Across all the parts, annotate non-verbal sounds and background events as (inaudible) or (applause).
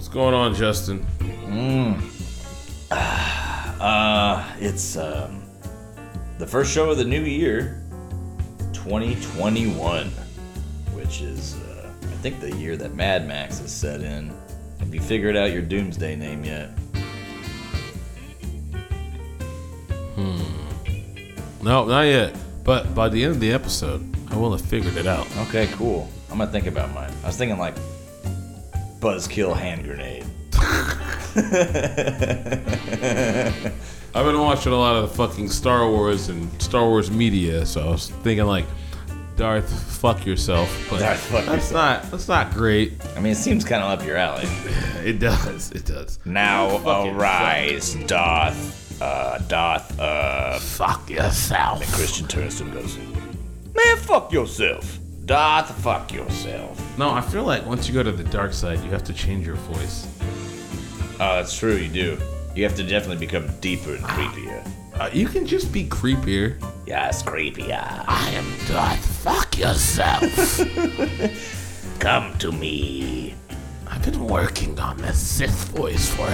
What's going on, Justin? Uh, it's um, the first show of the new year, 2021, which is, uh, I think, the year that Mad Max is set in. Have you figured out your doomsday name yet? Hmm. No, not yet. But by the end of the episode, I will have figured it out. Okay, cool. I'm gonna think about mine. I was thinking like Buzzkill hand grenade. (laughs) I've been watching a lot of the fucking Star Wars and Star Wars media, so I was thinking like Darth, fuck yourself. But Darth, fuck that's yourself. not that's not great. I mean, it seems kind of up your alley. (laughs) It does. It does. Now Fucking arise, Darth. Uh, Darth. Uh, Fuck yourself. And Christian Turner goes, Man, fuck yourself. Darth, fuck yourself. No, I feel like once you go to the dark side, you have to change your voice. Oh, that's true, you do. You have to definitely become deeper and creepier. Uh, you can just be creepier. Yes, creepier. I am Darth. Fuck yourself. (laughs) Come to me. I've been working on this Sith voice for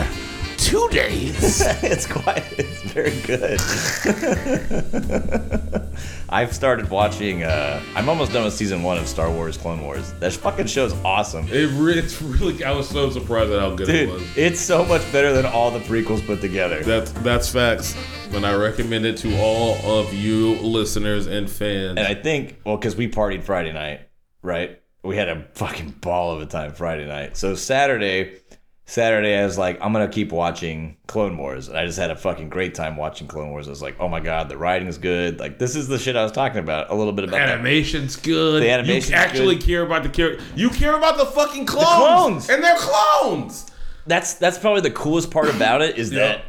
two days. (laughs) it's quite, it's very good. (laughs) I've started watching, uh, I'm almost done with season one of Star Wars Clone Wars. That fucking show's awesome. It re- it's really. I was so surprised at how good it was. Dude, it's so much better than all the prequels put together. That's that's facts. And I recommend it to all of you listeners and fans. And I think, well, because we partied Friday night, right? We had a fucking ball of a time Friday night. So Saturday, Saturday, I was like, I'm gonna keep watching Clone Wars, and I just had a fucking great time watching Clone Wars. I was like, oh my god, the writing's good. Like this is the shit I was talking about. A little bit about that. Animation's good. The animation's you actually good. care about the character. You care about the fucking clones. clones! And they're clones. That's that's probably the coolest part about it is Yeah. that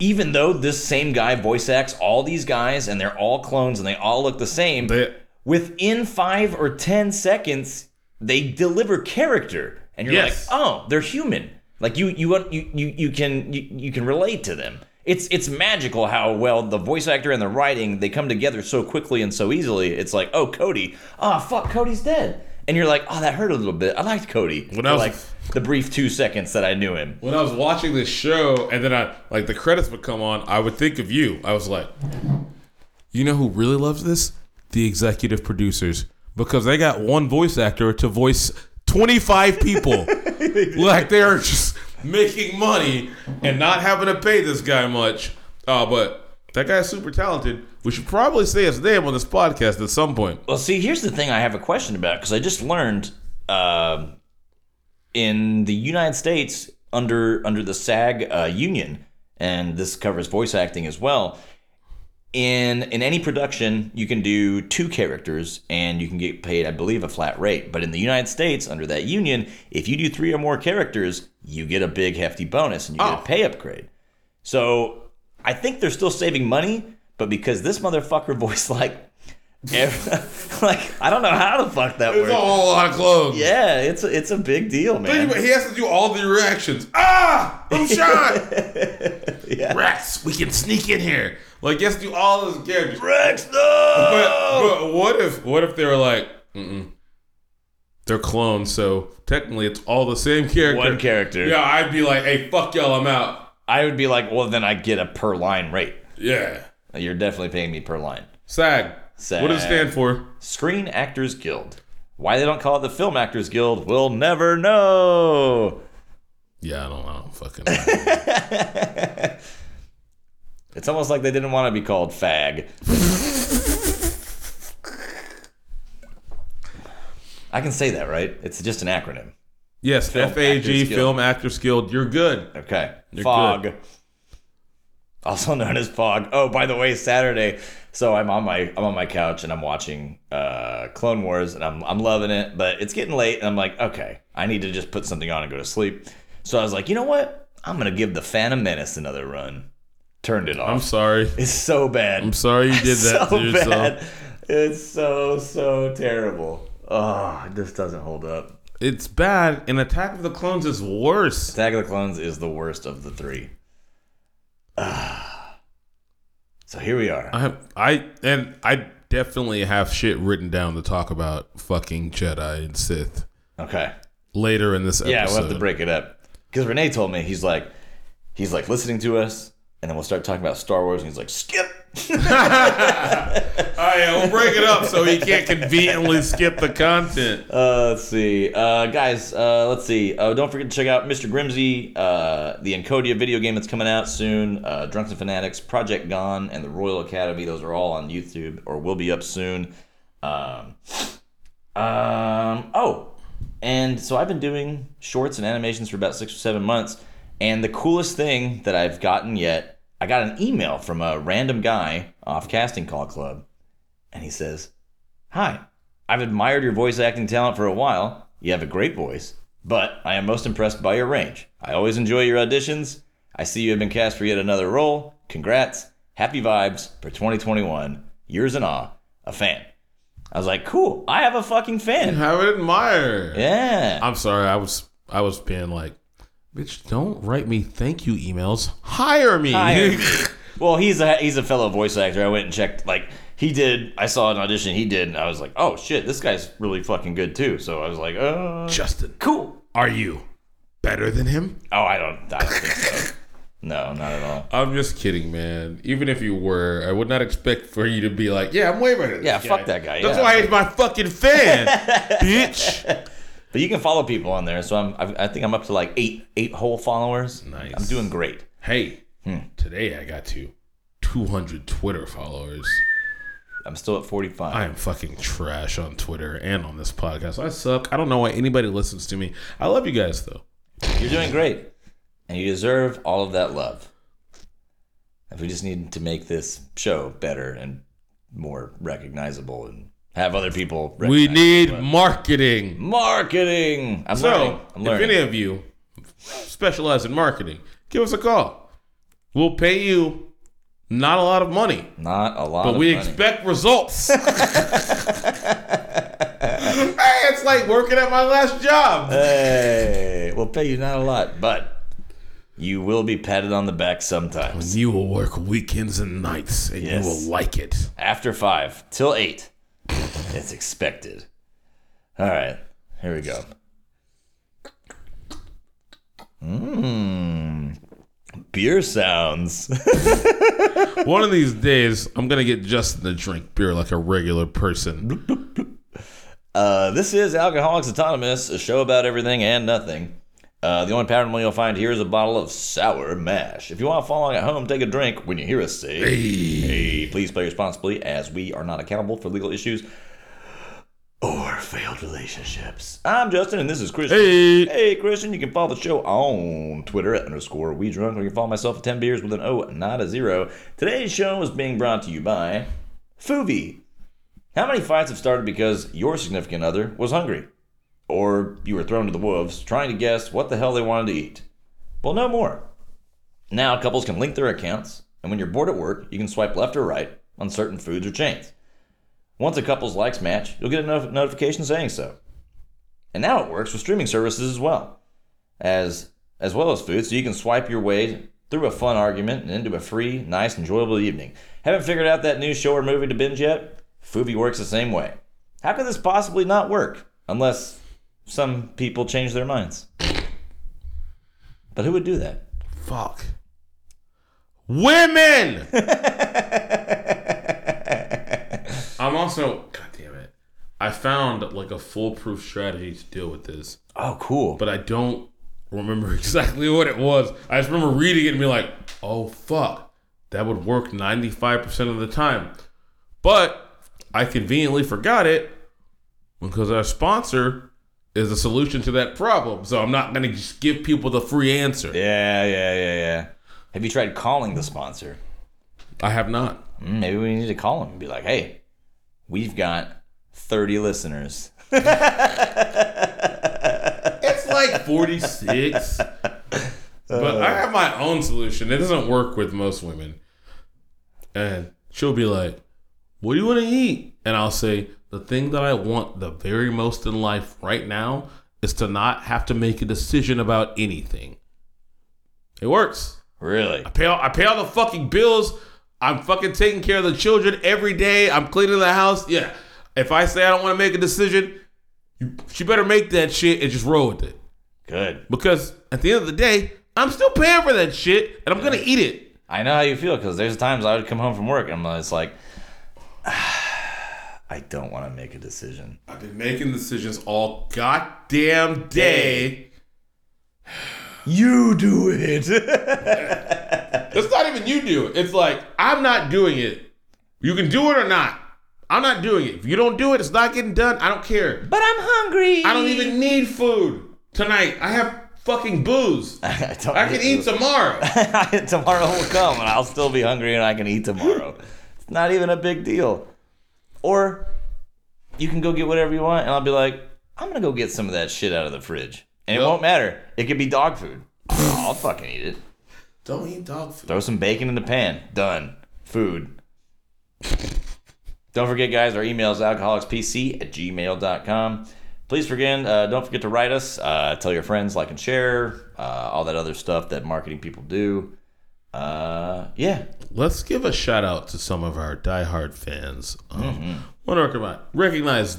even though this same guy voice acts all these guys and they're all clones and they all look the same, They, within five or ten seconds, they deliver character, and you're Yes. like, oh, they're human. Like you, you, you, you, you can, you, you can relate to them. It's, it's magical how well the voice actor and the writing they come together so quickly and so easily. It's like, oh, Cody, oh fuck, Cody's dead, and you're like, oh, that hurt a little bit. I liked Cody When I was- like the brief two seconds that I knew him. when I was watching this show, and then I like the credits would come on, I would think of you. I was like, you know who really loves this? The executive producers, because they got one voice actor to voice twenty five people. (laughs) like they are just making money and not having to pay this guy much. Uh, but that guy's super talented. We should probably say his name on this podcast at some point. Well, see, here's the thing I have a question about because I just learned um in the United States under under the SAG uh, union, and this covers voice acting as well. In in any production, you can do two characters, and you can get paid, I believe, a flat rate. But in the United States, under that union, if you do three or more characters, you get a big hefty bonus and you get Oh. a pay upgrade. So I think they're still saving money, but because this motherfucker (laughs) voiced like, ev- (laughs) like I don't know how the fuck that It's works. a whole lot of clothes. Yeah, it's a, it's a big deal, man. it, He has to do all the reactions. Ah, I'm (laughs) shot. Yeah. Rex, we can sneak in here. Like, to do all his characters. Rex, But, no! but what if what if they were like, Mm-mm. they're clones, so technically it's all the same character. One character. Yeah, I'd be like, hey, fuck y'all, I'm out. I would be like, well, then I get a per line rate. Yeah. You're definitely paying me per line. SAG. SAG. What does it stand for? Screen Actors Guild. Why they don't call it the Film Actors Guild, we'll never know. Yeah, I don't (laughs) know. Fucking. know. It's almost like they didn't want to be called fag. I can say that, right? It's just an acronym. yes, FAG, Film Actors Guild. You're good. Okay. You're Fog. Also known as Fog. Oh, by the way, Saturday. So I'm on my I'm on my couch and I'm watching uh, Clone Wars and I'm I'm loving it, but it's getting late and I'm like, okay, I need to just put something on and go to sleep. So I was like, you know what? I'm gonna give the Phantom Menace another run. Turned it off. I'm sorry. It's so bad. I'm sorry you did (laughs) that so to yourself. bad. It's so so terrible. Oh, it just doesn't hold up. It's bad, and Attack of the Clones is worse. Attack of the Clones is the worst of the three. Ah. so here we are. I I and I definitely have shit written down to talk about fucking Jedi and Sith Okay. later in this episode. Yeah, we'll have to break it up. Because Renee told me he's like, he's like listening to us, and then we'll start talking about Star Wars, and he's like, skip. (laughs) Oh yeah, we'll break it up so he can't conveniently skip the content. Uh, let's see, uh, guys. Uh, let's see. Uh, don't forget to check out Mr. Grimsey, uh, the Encodia video game that's coming out soon. Uh, Drunks and Fanatics, Project Gone, and the Royal Academy. Those are all on YouTube or will be up soon. Um, um, oh, and so I've been doing shorts and animations for about six or seven months. And the coolest thing that I've gotten yet, I got an email from a random guy off Casting Call Club. And he says, Hi, I've admired your voice acting talent for a while. You have a great voice, but I am most impressed by your range. I always enjoy your auditions. I see you have been cast for yet another role. Congrats. Happy vibes for 2021. Yours in awe, a fan. I was like, cool. I have a fucking fan. I it admire. Yeah. I'm sorry. I was I was being like, bitch, don't write me thank you emails. Hire me. Hire me. (laughs) well, he's a he's a fellow voice actor. I went and checked. Like he did. I saw an audition he did, and I was like, oh shit, this guy's really fucking good too. So I was like, uh, Justin, cool. are you better than him? Oh, I don't. I don't think so. No, not at all. I'm just kidding, man. Even if you were, I would not expect for you to be like, yeah, I'm way better than Yeah, fuck that guy, That's yeah. why he's my fucking fan, (laughs) bitch. But you can follow people on there. So I'm. I, I think I'm up to like eight eight whole followers. Nice. I'm doing great. Hey, Hmm. today I got to 200 Twitter followers. I'm still at 45. I am fucking trash on Twitter and on this podcast. I suck. I don't know why anybody listens to me. I love you guys though. You're doing great, and you deserve all of that love. If we just need to make this show better and more recognizable, and have other people. We need what- marketing. marketing. I'm learning. So, I'm if any of you specialize in marketing, give us a call. We'll pay you not a lot of money, Not a lot. but we money. expect results. (laughs) (laughs) hey, it's like working at my last job. Hey, we'll pay you not a lot, but you will be patted on the back sometimes. You will work weekends and nights, and Yes. you will like it. After five till eight, it's expected. All right, here we go. Mmm, beer sounds. (laughs) One of these days, I'm gonna get Justin to drink beer like a regular person. Uh, this is Alcoholics Autonomous, a show about everything and nothing. Uh, the only pattern you'll find here is a bottle of sour mash. If you want to follow along at home, take a drink when you hear us say, hey. hey, please play responsibly, as we are not accountable for legal issues or failed relationships. I'm Justin, and this is Christian. Hey. Hey, Christian, you can follow the show on Twitter at underscore we drunk, or you can follow myself at 10 beers with an O, not a zero. Today's show is being brought to you by Fuvi. How many fights have started because your significant other was hungry? Or you were thrown to the wolves trying to guess what the hell they wanted to eat? Well, no more. Now, couples can link their accounts, and when you're bored at work, you can swipe left or right on certain foods or chains. Once a couple's likes match, you'll get a not- notification saying so. And now it works with streaming services as well, as as well as food, so you can swipe your way through a fun argument and into a free, nice, enjoyable evening. Haven't figured out that new show or movie to binge yet? Fuvi works the same way. How could this possibly not work? Unless some people change their minds. But who would do that? Fuck. Women. (laughs) Also. God damn it. I found like a foolproof strategy to deal with this, Oh, cool. but I don't remember (laughs) exactly what it was. I just remember reading it and be like, "Oh fuck, that would work 95% of the time." But I conveniently forgot it because our sponsor is a solution to that problem. So I'm not gonna just give people the free answer. yeah, yeah, yeah, yeah. Have you tried calling the sponsor? I have not. Mm, Maybe we need to call him and be like, hey, we've got 30 listeners. It's like 46. but I have my own solution. It doesn't work with most women. And she'll be like, What do you want to eat? And I'll say, The thing that I want the very most in life right now is to not have to make a decision about anything. It works. Really? I pay all, I pay all the fucking bills. I'm fucking taking care of the children every day. I'm cleaning the house. Yeah. If I say I don't want to make a decision, you, she better make that shit and just roll with it. Good. because at the end of the day, I'm still paying for that shit and I'm gonna eat it. I know how you feel because there's times I would come home from work and I'm just like, I don't want to make a decision. I've been making decisions all goddamn day. You do it. (laughs) It's not even you do it. It's like I'm not doing it. You can do it or not. I'm not doing it. If you don't do it, it's not getting done. I don't care. but I'm hungry. I don't even need food tonight. I have fucking booze. (laughs) I, I can eat tomorrow. (laughs) tomorrow will come and I'll still be hungry and I can eat tomorrow. it's not even a big deal. Or you can go get whatever you want and I'll be like, I'm gonna go get some of that shit out of the fridge. And it Yep. won't matter. It could be dog food. (laughs) I'll fucking eat it. Don't eat dog food. Throw some bacon in the pan. Done. Food. don't forget, guys, our email is alcoholicspc at gmail.com. Please forget, uh, don't forget to write us. Uh, tell your friends, like and share, uh, all that other stuff that marketing people do. Uh, yeah. Let's give a shout out to some of our diehard fans. Um, Mm-hmm. Want to recognize, recognize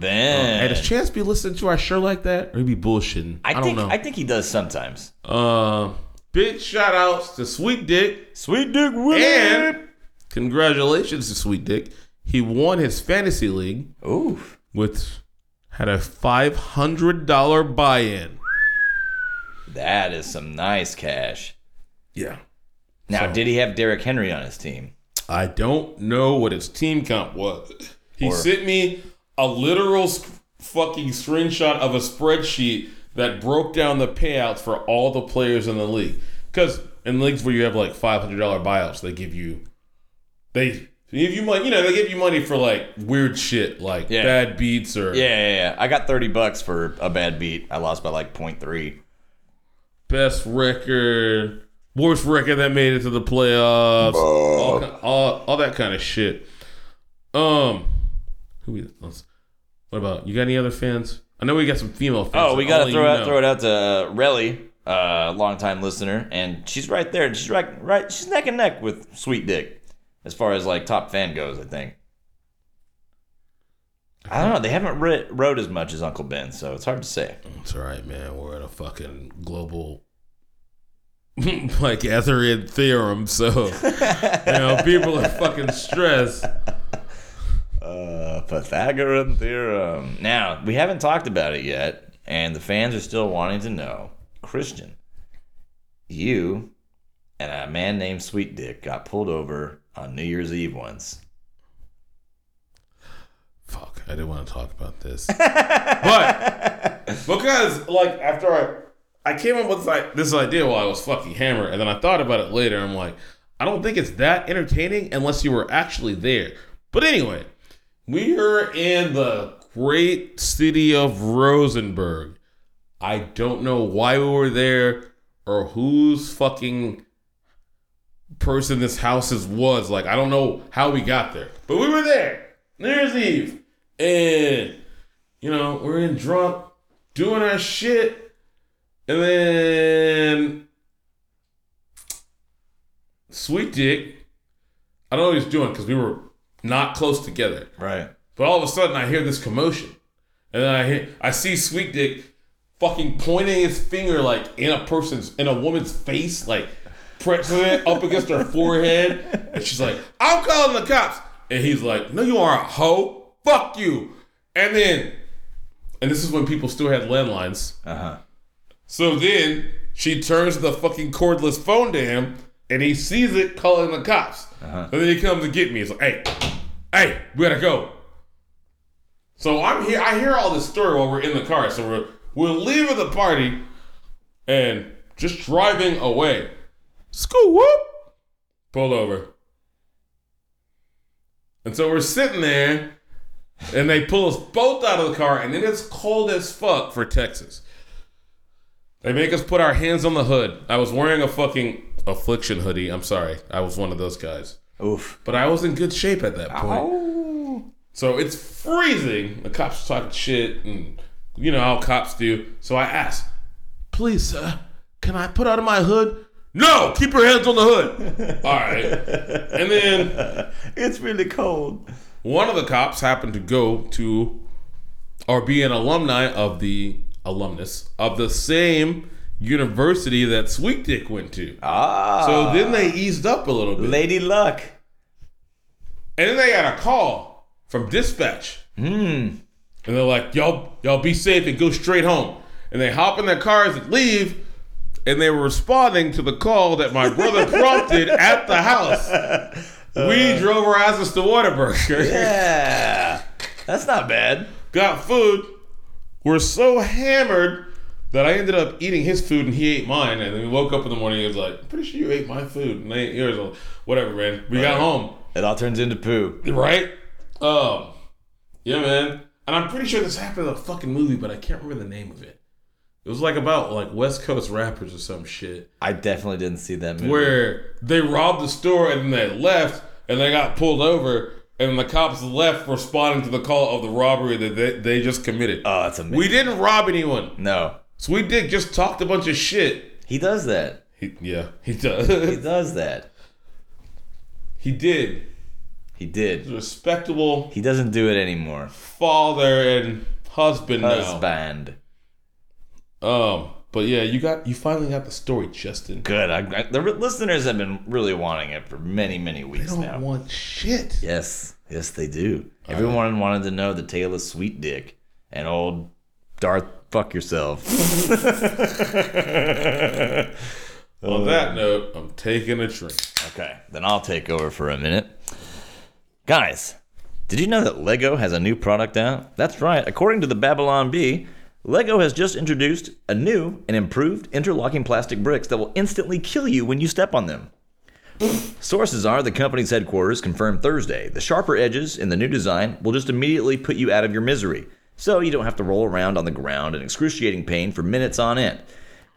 Ben. Ben. Had a chance be listening to our show like that, or he be bullshitting. I, I, don't know. I think he does sometimes. uh, big shout outs to Sweet Dick Sweet Dick Willie. and congratulations to Sweet Dick. He won his fantasy league Ooh. with had a five hundred dollar buy in. That is some nice cash. Yeah. Now, So- did he have Derrick Henry on his team? I don't know what his team comp was. He Or- sent me a literal sc- fucking screenshot of a spreadsheet that broke down the payouts for all the players in the league. Because in leagues where you have like five hundred dollar buyouts, they give you they give you money. You know, they give you money for like weird shit, like Yeah. bad beats or Yeah, yeah, yeah. I got 30 bucks for a bad beat. I lost by like 0.3. best record, worst record that made it to the playoffs, all, all, all that kind of shit. Um, who we? let's- What about you? Got any other fans? I know we got some female fans. Oh, we gotta throw out know. throw it out to uh, Relly, uh, longtime listener, and she's right there. She's right, right. She's neck and neck with Sweet Dick, as far as like top fan goes. I think. I don't know. They haven't wrote as much as Uncle Ben, so it's hard to say. It's all right, man. We're in a fucking global. (laughs) like Ethereum theorem, so (laughs) you know people are fucking stressed. Uh, Pythagorean theorem. Now we haven't talked about it yet, and the fans are still wanting to know. Christian, you and a man named Sweet Dick got pulled over on New Year's Eve once. Fuck, I didn't want to talk about this. (laughs) but because like after I I came up with like this idea while I was fucking hammered, and then I thought about it later. I'm like, I don't think it's that entertaining unless you were actually there. But anyway, we are in the great city of Rosenberg. I don't know why we were there or whose fucking person this house is was. Like, I don't know how we got there, but we were there. New Year's Eve. And, you know, we're in drunk, doing our shit. And then, Sweet Dick, I don't know what he's doing because we were not close together. Right. But all of a sudden, I hear this commotion, and then I hear, I see Sweet Dick fucking pointing his finger like in a person's in a woman's face, like pressing it up against her forehead, and she's like, "I'm calling the cops," and he's like, "No, you aren't, hoe. Fuck you." And then, and this is when people still had landlines. Uh huh. So then she turns the fucking cordless phone to him, and he sees it calling the cops. Uh-huh. And then he comes to get me. He's like, "Hey, hey, we gotta go." So I'm here. I hear all this story while we're in the car. So we're we're leaving the party, and just driving away. School whoop, pull over. And so we're sitting there, and they pull us both out of the car, and then it's cold as fuck for Texas. They make us put our hands on the hood. I was wearing a fucking affliction hoodie. I'm sorry. I was one of those guys. Oof. But I was in good shape at that point. Oh. So it's freezing. The cops talking shit, and you know how cops do. So I asked, please, sir, can I put out of my hood? No, keep your hands on the hood. (laughs) All right. And then It's really cold. one of the cops happened to go to or be an alumni of the alumnus of the same university that Sweet Dick went to. Ah. So then they eased up a little bit. Lady Luck. And then they got a call from dispatch. Hmm. And they're like, y'all, y'all be safe and go straight home. And they hop in their cars and leave. And they were responding to the call that my brother (laughs) prompted at the house. we drove our asses to Whataburger. Yeah. That's not bad. got food. We're so hammered that I ended up eating his food and he ate mine. And then we woke up in the morning. He was like, "I'm pretty sure you ate my food." And I ate yours. Like, Whatever, man. We got home, It all turns into poo. right? Um, yeah, man. And I'm pretty sure this happened in a fucking movie, but I can't remember the name of it. It was like about like West Coast rappers or some shit I definitely didn't see that movie. where they robbed the store and then they left and they got pulled over and the cops left responding to the call of the robbery that they, they just committed. Oh, that's amazing. We didn't rob anyone. no. Sweet Dick just talked a bunch of shit. He does that. He, yeah, he does. He does that. he did. He did. Respectable He doesn't do it anymore. father and husband, Husband. now. Um, but yeah, you got you finally got the story, Justin. Good. I, I, the listeners have been really wanting it for many, many They weeks don't now. want shit. yes. Yes, they do. Everyone wanted to know the tale of Sweet Dick and old Darth Fuck Yourself. (laughs) On oh. that note, I'm taking a drink. Okay, then I'll take over for a minute. Guys, did you know that Lego has a new product out? That's right. According to the Babylon Bee, Lego has just introduced a new and improved interlocking plastic bricks that will instantly kill you when you step on them. Sources are the company's headquarters confirmed Thursday. The sharper edges in the new design will just immediately put you out of your misery, so you don't have to roll around on the ground in excruciating pain for minutes on end.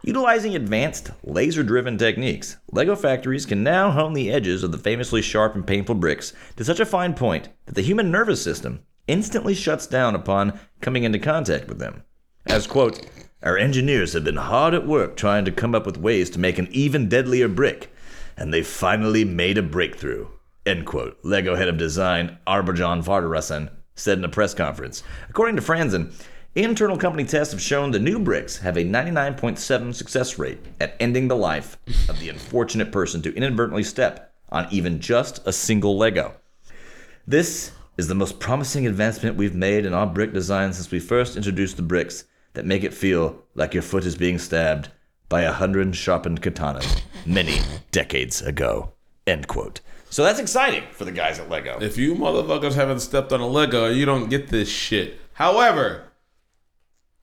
Utilizing advanced laser driven techniques, LEGO factories can now hone the edges of the famously sharp and painful bricks to such a fine point that the human nervous system instantly shuts down upon coming into contact with them. As, quote, our engineers have been hard at work trying to come up with ways to make an even deadlier brick, and they finally made a breakthrough, end quote, LEGO head of design Arbajan Vardarasan said in a press conference. According to Franzen, Internal company tests have shown the new bricks have a 99.7 success rate at ending the life of the unfortunate person to inadvertently step on even just a single Lego. This is the most promising advancement we've made in our brick design since we first introduced the bricks that make it feel like your foot is being stabbed by a hundred sharpened katanas many decades ago. End quote. So that's exciting for the guys at Lego. If you motherfuckers haven't stepped on a Lego, you don't get this shit. However,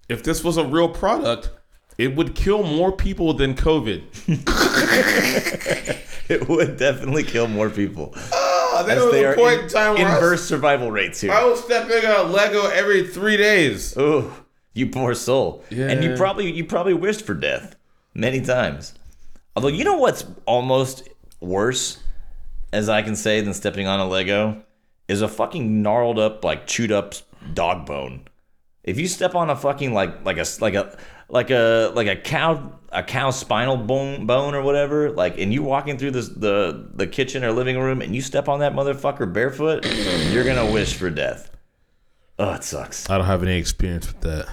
if this was a real product, it would kill more people than COVID. (laughs) It would definitely kill more people. Oh, there As was they a point in- in time where I was, inverse survival rates here. I was stepping on a Lego every three days. Oh, you poor soul. Yeah. And you probably you probably wished for death many times. Although you know what's almost worse, as I can say, than stepping on a Lego, is a fucking gnarled up, like chewed up dog bone. If you step on a fucking like like a like a like a like a cow a cow spinal bone bone or whatever, like, and you walking through this the the kitchen or living room and you step on that motherfucker barefoot, (coughs) you're gonna wish for death. Oh, it sucks. I don't have any experience with that.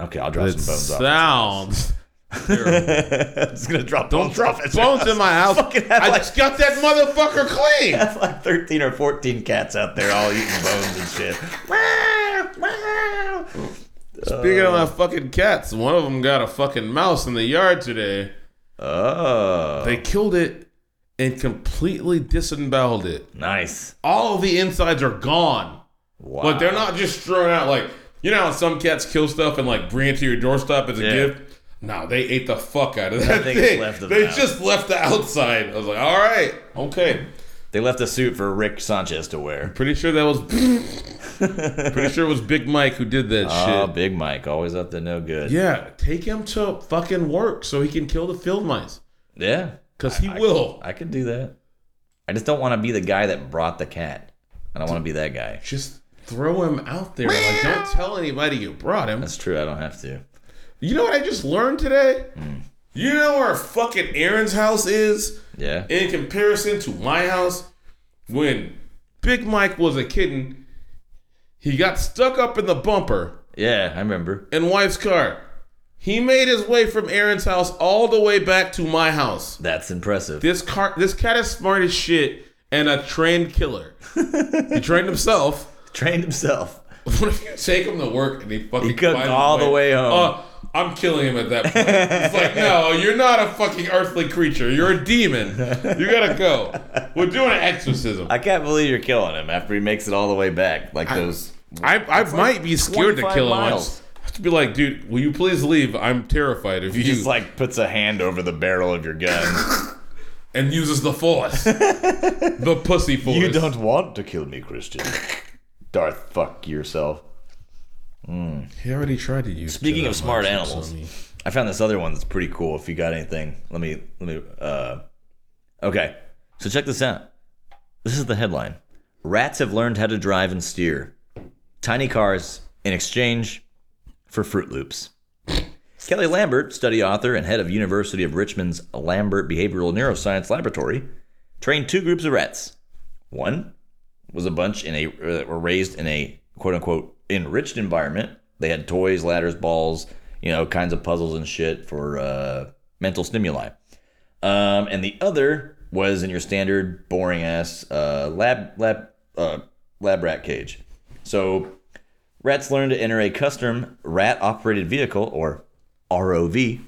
Okay, I'll drop It some bones off. sounds. I'm just (laughs) gonna drop Don't bones drop off. bones in my house. Fucking have I like- just got that motherfucker clean. (laughs) That's like 13 or 14 cats out there all eating bones and shit. Speaking of uh, my fucking cats, one of them got a fucking mouse in the yard today. Oh, They killed it and completely disemboweled it. nice. All of the insides are gone. Wow. But they're not just thrown out like you know how some cats kill stuff and like bring it to your doorstep as a Yeah. gift. No, they ate the fuck out of that thing thing. left of they out. just left the outside. I was like, all right, okay. They left a suit for Rick Sanchez to wear. Pretty sure that was. (laughs) pretty sure it was Big Mike who did that shit. Oh, shit. Big Mike, always up to no good. Yeah, take him to fucking work so he can kill the field mice. Yeah, Cause he will. I could do that. I just don't want to be the guy that brought the cat. I don't want to be that guy. Just throw him out there. Like, don't tell anybody you brought him. That's true. I don't have to. You know what I just learned today? Hmm. You know where fucking Aaron's house is Yeah. in comparison to my house? When Big Mike was a kitten, he got stuck up in the bumper Yeah, I remember. in wife's car. He made his way from Aaron's house all the way back to my house. That's impressive. This car, this cat is smart as shit and a trained killer. (laughs) he trained himself. Trained himself. (laughs) What if you take him to work and he fucking He cooked all the way home. Oh, I'm killing him at that point. It's like, no, you're not a fucking earthly creature. You're a demon. You gotta go. We're doing an exorcism. I can't believe you're killing him after he makes it all the way back. Like those. I, I might be scared to 25 kill him. I miles. just have to be like, dude, will you please leave? I'm terrified of you. Just like puts a hand over the barrel of your gun. (laughs) and uses the force, (laughs) the pussy force. You don't want to kill me, Christian. Darth, fuck yourself. He already tried to use. Speaking Jedi of smart animals. I found this other one that's pretty cool. If you got anything, let me let me. uh Okay, so check this out. This is the headline: Rats have learned how to drive and steer tiny cars in exchange for Froot Loops. Kelly Lambert, study author and head of University of Richmond's Lambert Behavioral Neuroscience Laboratory, trained two groups of rats. One was a bunch in a uh, were raised in a quote unquote enriched environment. They had toys, ladders, balls, you know, kinds of puzzles and shit for uh, mental stimuli. Um, and the other was in your standard boring ass uh, lab lab uh, lab rat cage. So rats learn to enter a custom rat operated vehicle or ROV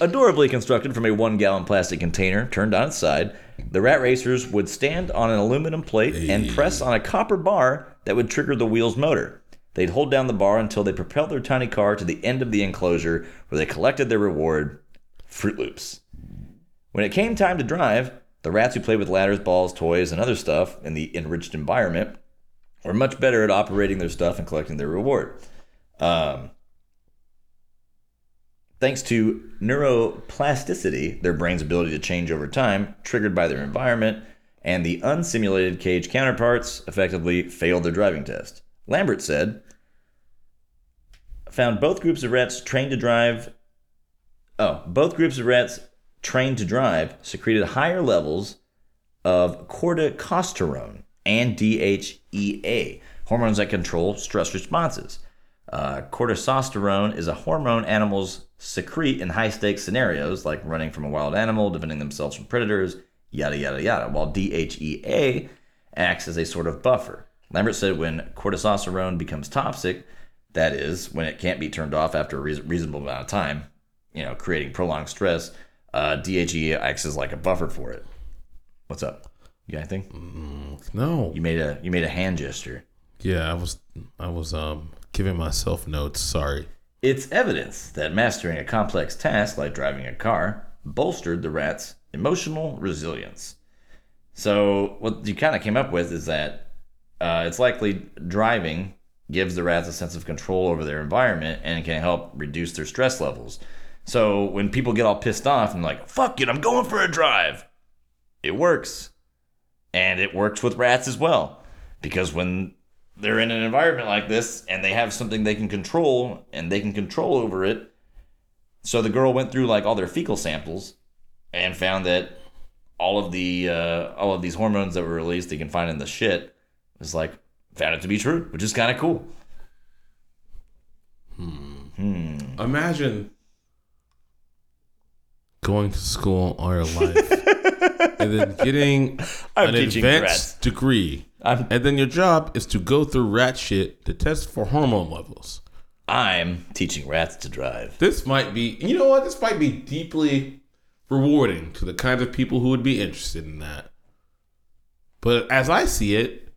Adorably constructed from a one gallon plastic container turned on its side, the rat racers would stand on an aluminum plate and press on a copper bar that would trigger the wheel's motor. They'd hold down the bar until they propelled their tiny car to the end of the enclosure where they collected their reward Froot Loops. When it came time to drive, the rats who played with ladders, balls, toys, and other stuff in the enriched environment were much better at operating their stuff and collecting their reward. Um, Thanks to neuroplasticity, their brain's ability to change over time, triggered by their environment, and the unsimulated cage counterparts effectively failed their driving test. Lambert said, found both groups of rats trained to drive. Oh, both groups of rats trained to drive secreted higher levels of corticosterone and DHEA, hormones that control stress responses. Uh, corticosterone is a hormone animals secrete in high stakes scenarios like running from a wild animal, defending themselves from predators, yada, yada, yada, while DHEA acts as a sort of buffer. Lambert said when corticosterone becomes toxic, that is, when it can't be turned off after a reasonable amount of time, you know, creating prolonged stress, uh, DHEA acts as like a buffer for it. What's up? You got anything? No. You made a you made a hand gesture. Yeah, I was I was um giving myself notes. Sorry. It's evidence that mastering a complex task like driving a car bolstered the rat's emotional resilience. So, what you kind of came up with is that uh, it's likely driving gives the rats a sense of control over their environment and can help reduce their stress levels. So, when people get all pissed off and like, fuck it, I'm going for a drive, it works. And it works with rats as well. Because when they're in an environment like this and they have something they can control and they can control over it. So the girl went through like all their fecal samples and found that all of the uh, all of these hormones that were released they can find in the shit was like found it to be true, which is kind of cool. Hmm. Imagine going to school all your life (laughs) and then getting I'm an advanced rats. degree. I'm And then your job is to go through rat shit to test for hormone levels. I'm teaching rats to drive. This might be, you know what? This might be deeply rewarding to the kinds of people who would be interested in that. But as I see it,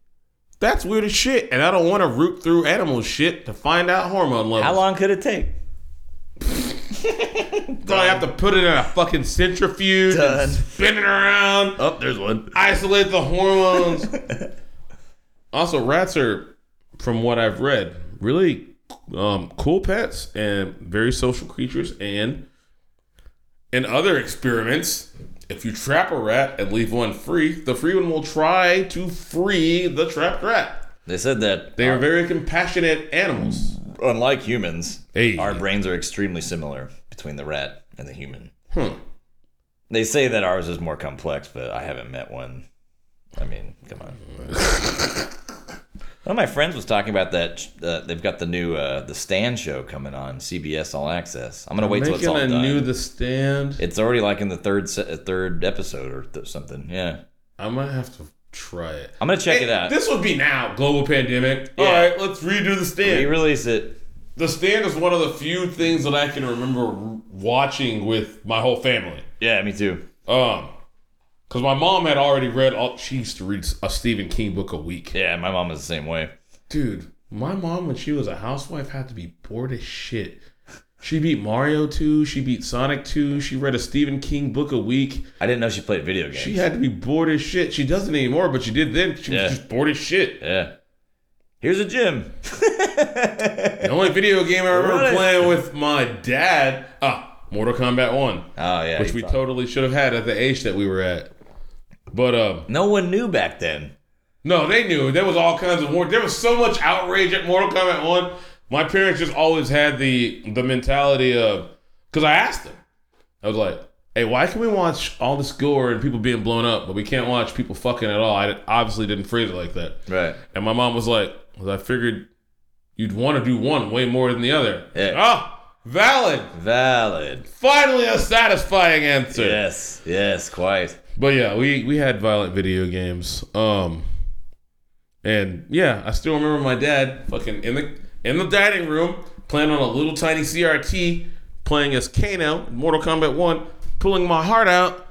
that's weird as shit. And I don't want to root through animal shit to find out hormone levels. How long could it take? (laughs) Do I have to put it in a fucking centrifuge Done. and spin it around? Oh, there's one. isolate the hormones. (laughs) also, rats are, from what I've read, really um, cool pets and very social creatures. And in other experiments, if you trap a rat and leave one free, the free one will try to free the trapped rat. They said that They are very compassionate animals. unlike humans, Hey. our brains are extremely similar between the rat and the human. Hmm. They say that ours is more complex, but I haven't met one. I mean, come on. (laughs) One of my friends was talking about that. Uh, they've got the new uh, the Stand show coming on CBS All Access. I'm gonna wait till it's Making all a done. new The Stand. it's already like in the third se- third episode or th- something. Yeah, I might have to try it. I'm gonna check Hey, it out. This would be now. Global pandemic. Yeah. All right, let's redo The Stand. Re-release it. The Stand is one of the few things that I can remember watching with my whole family. Yeah, me too. Um, because my mom had already read all. She used to read a Stephen King book a week. Yeah, my mom is the same way. Dude, my mom when she was a housewife had to be bored as shit. She beat Mario 2, she beat Sonic 2, she read a Stephen King book a week. I didn't know she played video games. She had to be bored as shit. She doesn't anymore, but she did then. She Yeah. was just bored as shit. yeah. Here's a gym. (laughs) The only video game I remember Run playing with my dad, ah, Mortal Kombat 1, Oh yeah. which we totally should have had at the age that we were at. But um No one knew back then. No, they knew. There was all kinds of war. There was so much outrage at Mortal Kombat One. My parents just always had the the mentality of because I asked them. I was like, "Hey, why can we watch all this gore and people being blown up, but we can't watch people fucking at all?" I obviously didn't phrase it like that. Right. And my mom was like, "Well, I figured you'd want to do one way more than the other." Yeah. Ah, valid. Valid. Finally, a satisfying answer. Yes. Yes. Quite. But yeah, we we had violent video games. Um and yeah, I still remember my dad fucking in the in the dining room playing on a little tiny CRT, playing as Kano in Mortal Kombat 1, pulling my heart out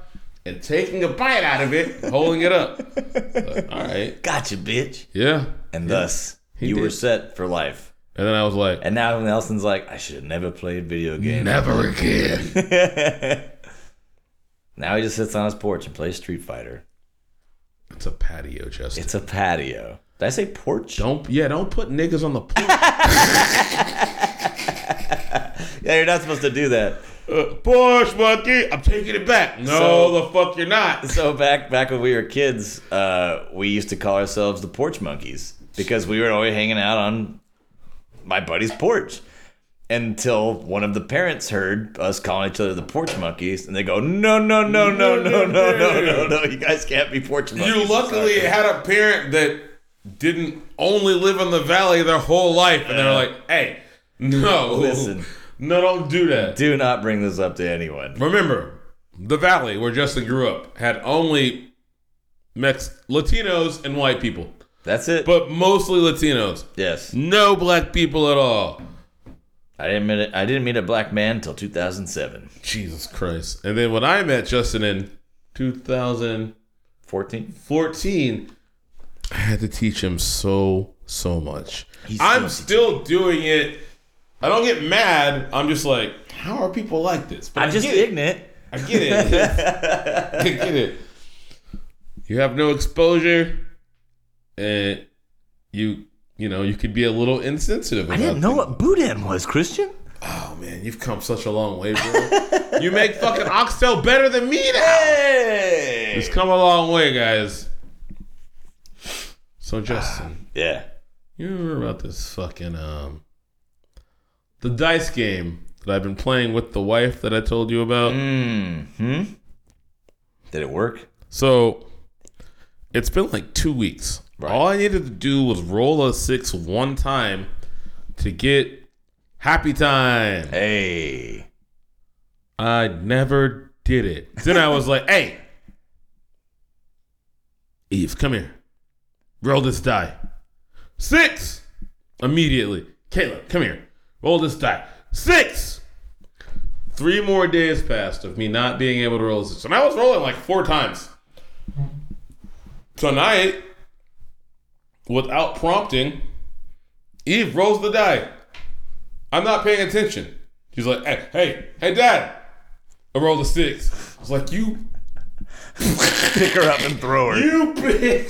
and taking a bite out of it, holding it up. (laughs) But, all right. Gotcha, bitch. Yeah. And thus, you were set for life. And then I was like, And now Nelson's like, I should have never played video games. never again. (laughs) now he just sits on his porch and plays Street Fighter. It's a patio, Justin. It's a patio. Did I say porch? don't yeah, don't put niggas on the porch. (laughs) Yeah, you're not supposed to do that. uh, porch monkey. I'm taking it back. No, So- the fuck you're not. So back back when we were kids, uh, we used to call ourselves the porch monkeys because we were always hanging out on my buddy's porch. Until one of the parents heard us calling each other the porch monkeys, and they go, "No, no, no, no, no, no, no, no, no! You guys can't be porch monkeys." You luckily had a parent that didn't only live in the valley their whole life, and they're like, "Hey, no, Listen. no, don't do that." Do not bring this up to anyone. Remember, the valley where Justin grew up had only Mex Latinos and white people, That's it. but mostly Latinos. yes, No black people at all. I didn't meet a, I didn't meet a black man until 2007, Jesus Christ! And then when I met Justin in 2014, 14. I had to teach him so so much. He's I'm still still doing it. I don't get mad. I'm just like, how are people like this? But I'm just get it. ignorant. I get it. (laughs) I get it. You have no exposure, and you, you know, you could be a little insensitive. About I didn't know things. what boudin was, Christian. Oh man, you've come such a long way, bro. you make fucking oxtail better than me now. Hey! It's come a long way, guys. So Justin, Yeah. you remember about this fucking um, the dice game that I've been playing with the wife that I told you about? Hmm. Did it work? So it's been like two weeks. Right. All I needed to do was roll a six one time to get happy time. Hey. I never did it. Then I was like, hey, Eve, come here. Roll this die. Six. Immediately. Caleb, come here. Roll this die. Six. Three more days passed of me not being able to roll this. And I was rolling like four times. Tonight, without prompting, Eve rolls the die. I'm not paying attention. She's like, hey, hey, hey, dad. I rolled a six. I was like, you, (laughs) Pick her up and throw her. you bitch.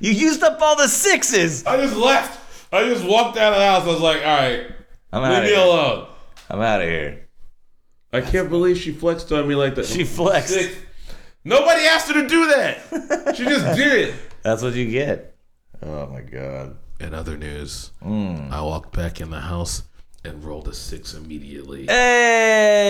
You used up all the sixes. I just left. I just walked out of the house. I was like, all right, I'm leave out of me here. alone. I'm out of here. I can't believe she flexed on me like that. She flexed. Six. Nobody asked her to do that. (laughs) She just did it. That's what you get. Oh my god. In other news, Hmm. I walked back in the house and rolled a six immediately.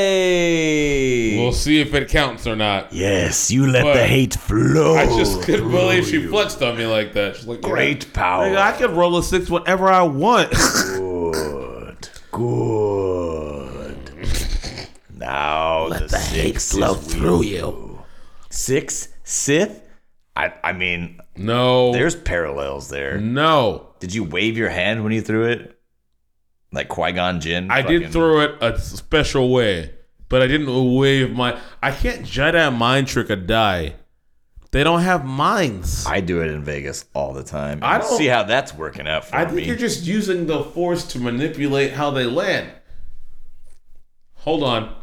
Hey. We'll see if it counts or not. yes, you let But the hate flow. I just couldn't believe she you. flexed on me like that. She's like, Great "Yeah, power. nigga, I can roll a six whenever I want. (laughs) Good. Good. Now let the, hate flow through you. Six Sith? I I mean, no, there's parallels there. no. Did you wave your hand when you threw it? Like Qui Gon Jinn? I did throw it a special way, but I didn't wave my. I can't Jedi mind trick a die. They don't have minds. I do it in Vegas all the time. I don't- see how that's working out for me. I me. think you're just using the force to manipulate how they land. Hold on.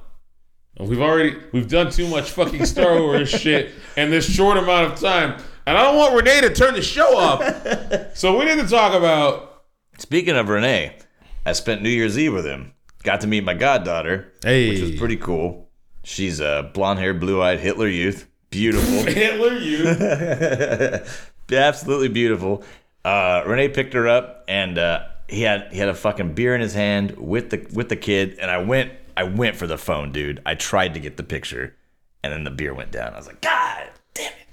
We've already we've done too much fucking Star Wars (laughs) shit in this short amount of time. And I don't want Renee to turn the show off. (laughs) so we need to talk about Speaking of Renee, I spent New Year's Eve with him. Got to meet my goddaughter, Hey. which was pretty cool. She's a blonde haired, blue eyed Hitler youth. Beautiful. (laughs) Hitler youth. (laughs) Absolutely beautiful. Uh, Renee picked her up and uh, he had he had a fucking beer in his hand with the with the kid and I went I went for the phone, dude. I tried to get the picture and then the beer went down. I was like, God damn it.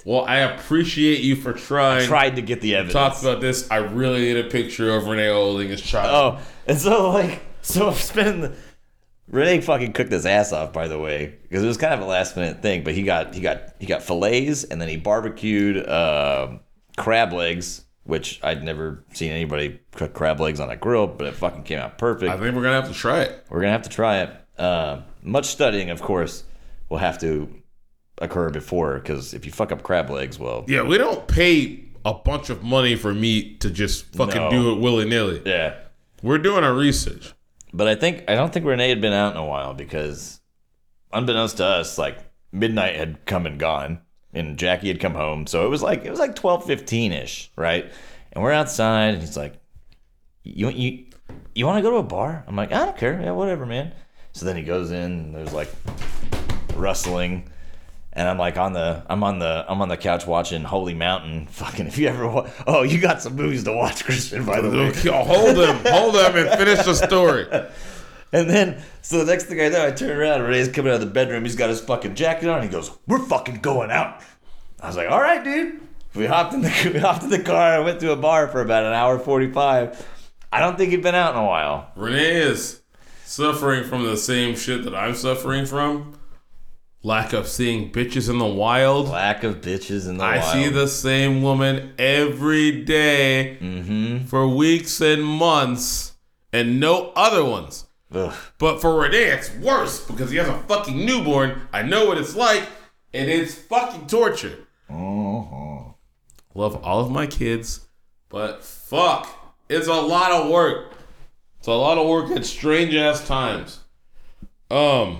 Well, I appreciate you for trying. Tried to get the evidence. Talk about this. I really need a picture of Renee holding his child. Oh, and so like, so I'm spending. The, Renee fucking cooked his ass off, by the way, because it was kind of a last minute thing. But he got he got he got fillets, and then he barbecued uh, crab legs, which I'd never seen anybody cook crab legs on a grill, but it fucking came out perfect. I think we're gonna have to try it. We're gonna have to try it. Uh, much studying, of course, We'll have to occur before, because if you fuck up crab legs, well, Yeah, we don't pay a bunch of money for meat to just fucking No. do it willy nilly. yeah. We're doing our research. But I think I don't think Renee had been out in a while because, unbeknownst to us, like midnight had come and gone, and Jackie had come home. So it was like it was like twelve fifteen ish, right? And we're outside, and he's like, "You you you want to go to a bar?" I'm like, "I don't care, yeah, whatever, man." So then he goes in, and there's like rustling. And I'm like on the I'm on the I'm on the couch watching Holy Mountain. (laughs) Fucking if you ever wa- oh you got some movies to watch Christian by the way. Hold them, hold them, and finish the story. (laughs) And then, so the next thing I know, I turn around. Renee's coming out of the bedroom. He's got his fucking jacket on. He goes, "We're fucking going out." I was like, "All right, dude." We hopped in the (laughs) we hopped in the car and went to a bar for about an hour forty five. I don't think he'd been out in a while. Renee is suffering from the same shit that I'm suffering from. Lack of seeing bitches in the wild. Lack of bitches in the wild. I wild. see the same woman every day Mm-hmm. for weeks and months, and no other ones. Ugh. But for Renee, it's worse because he has a fucking newborn. I know what it's like, and it's fucking torture. Uh-huh. Love all of my kids, but fuck, it's a lot of work. It's a lot of work at strange ass times. Um,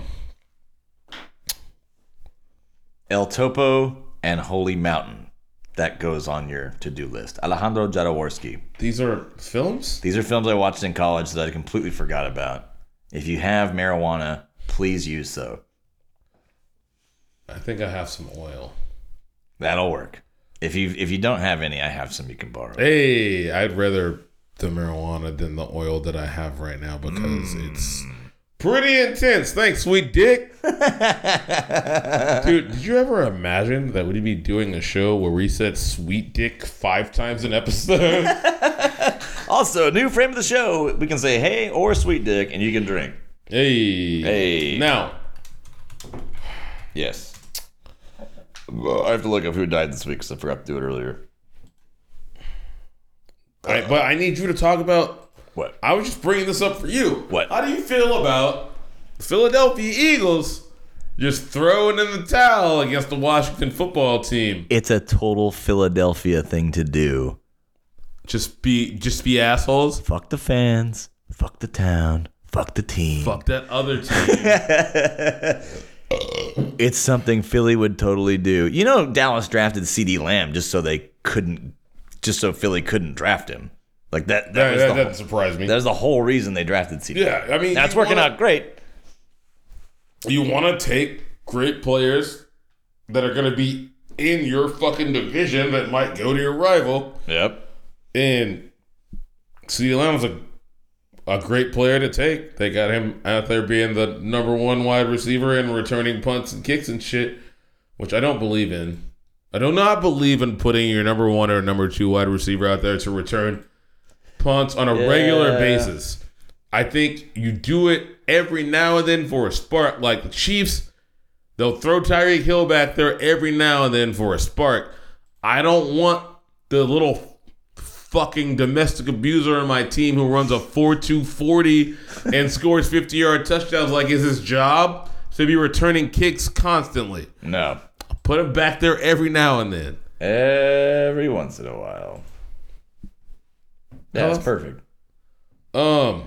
El Topo and Holy Mountain. That goes on your to do list. Alejandro Jodorowsky. these are films. These are films I watched in college that I completely forgot about. If you have marijuana, please use so. I think I have some oil. That'll work. If you if you don't have any, I have some you can borrow. Hey, I'd rather the marijuana than the oil that I have right now because Mm. it's pretty intense. Thanks, sweet dick. (laughs) Dude, did you ever imagine that we'd be doing a show where we said sweet dick five times an episode? (laughs) Also, new frame of the show. We can say hey or sweet dick, and you can drink. hey. Hey. Now, Yes. Well, I have to look up who died this week because I forgot to do it earlier. I, but I need you to talk about. What? I was just bringing this up for you. What? How do you feel about the Philadelphia Eagles just throwing in the towel against the Washington football team? It's a total Philadelphia thing to do. Just be, just be assholes. Fuck the fans. Fuck the town. Fuck the team. Fuck that other (laughs) team. It's something Philly would totally do. You know, Dallas drafted CeeDee Lamb just so they couldn't, just so Philly couldn't draft him. Like that. That, was that the doesn't whole, surprise me. that was the whole reason they drafted CeeDee yeah, I mean, That's working wanna- out great. You want to take great players that are going to be in your fucking division that might go to your rival, Yep. and Lamb was a a great player to take. They got him out there being the number one wide receiver and returning punts and kicks and shit, which I don't believe in. I do not believe in putting your number one or number two wide receiver out there to return punts on a regular basis. I think you do it every now and then for a spark. Like the Chiefs, they'll throw Tyreek Hill back there every now and then for a spark. I don't want the little fucking domestic abuser on my team who runs a 4 2 40 and (laughs) scores 50 yard touchdowns like is his job to be returning kicks constantly. No. Put him back there every now and then. Every once in a while. Yeah, that's Oh. perfect. Um,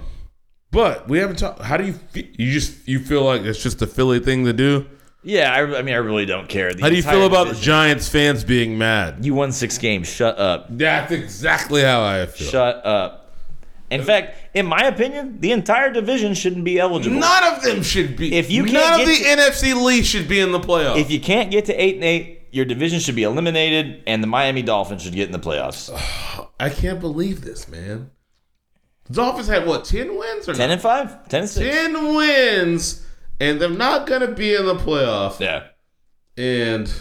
but we haven't talked. How do you feel? You just you feel like it's just a Philly thing to do? Yeah, I, I mean, I really don't care. The How do you feel about the division- Giants fans being mad? You won six games. Shut up. That's exactly how I feel. Shut up. In fact, in my opinion, the entire division shouldn't be eligible. None of them should be. If you none can't of the get NFC least should be in the playoffs. If you can't get to eight and eight, your division should be eliminated, and the Miami Dolphins should get in the playoffs. (sighs) I can't believe this, man. The Dolphins had what ten wins or Ten not? and five, ten and six. ten wins, and they're not gonna be in the playoffs. Yeah. And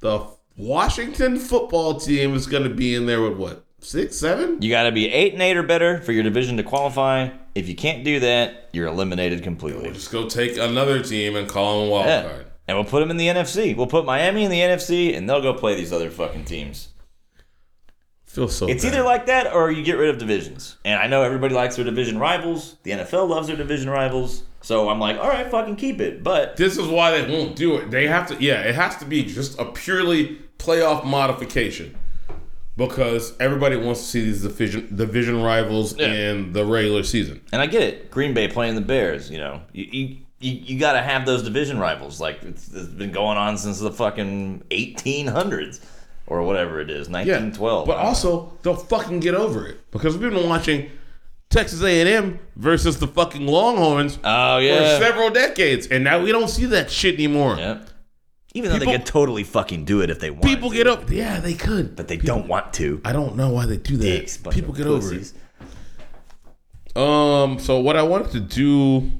the Washington football team is gonna be in there with what six, seven? You got to be eight and eight or better for your division to qualify. If you can't do that, you're eliminated completely. Just go take another team and call them a wild Yeah. card. And we'll put them in the NFC. We'll put Miami in the NFC, and they'll go play these other fucking teams. Feel so. It's bad. either like that or you get rid of divisions. And I know everybody likes their division rivals. The NFL loves their division rivals. So I'm like, all right, fucking keep it. But This is why they won't do it. They have to. Yeah, it has to be just a purely playoff modification. Because everybody wants to see these division division rivals Yeah. in the regular season. and I get it. Green Bay playing the Bears. You know, you you, you, you got to have those division rivals. Like it's, it's been going on since the fucking 1800s or whatever it is, Yeah, 1912. But also, they'll fucking get over it because we've been watching Texas A and M versus the fucking Longhorns oh for several decades, and now we don't see that shit anymore. yeah. Even though People- they could totally fucking do it if they want. People get up. Yeah, they could, but they don't want to. I don't know why they do that. People get over pussies. it. Um. So what I wanted to do.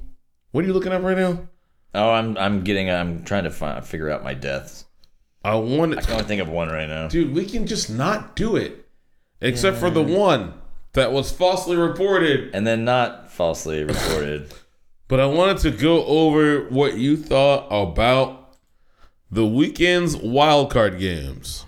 What are you looking at right now? Oh, I'm I'm getting I'm trying to find, figure out my deaths. I want. I can only think of one right now. Dude, we can just not do it, except for the one that was falsely reported. And then not falsely reported. (laughs) But I wanted to go over what you thought about the weekend's wildcard games.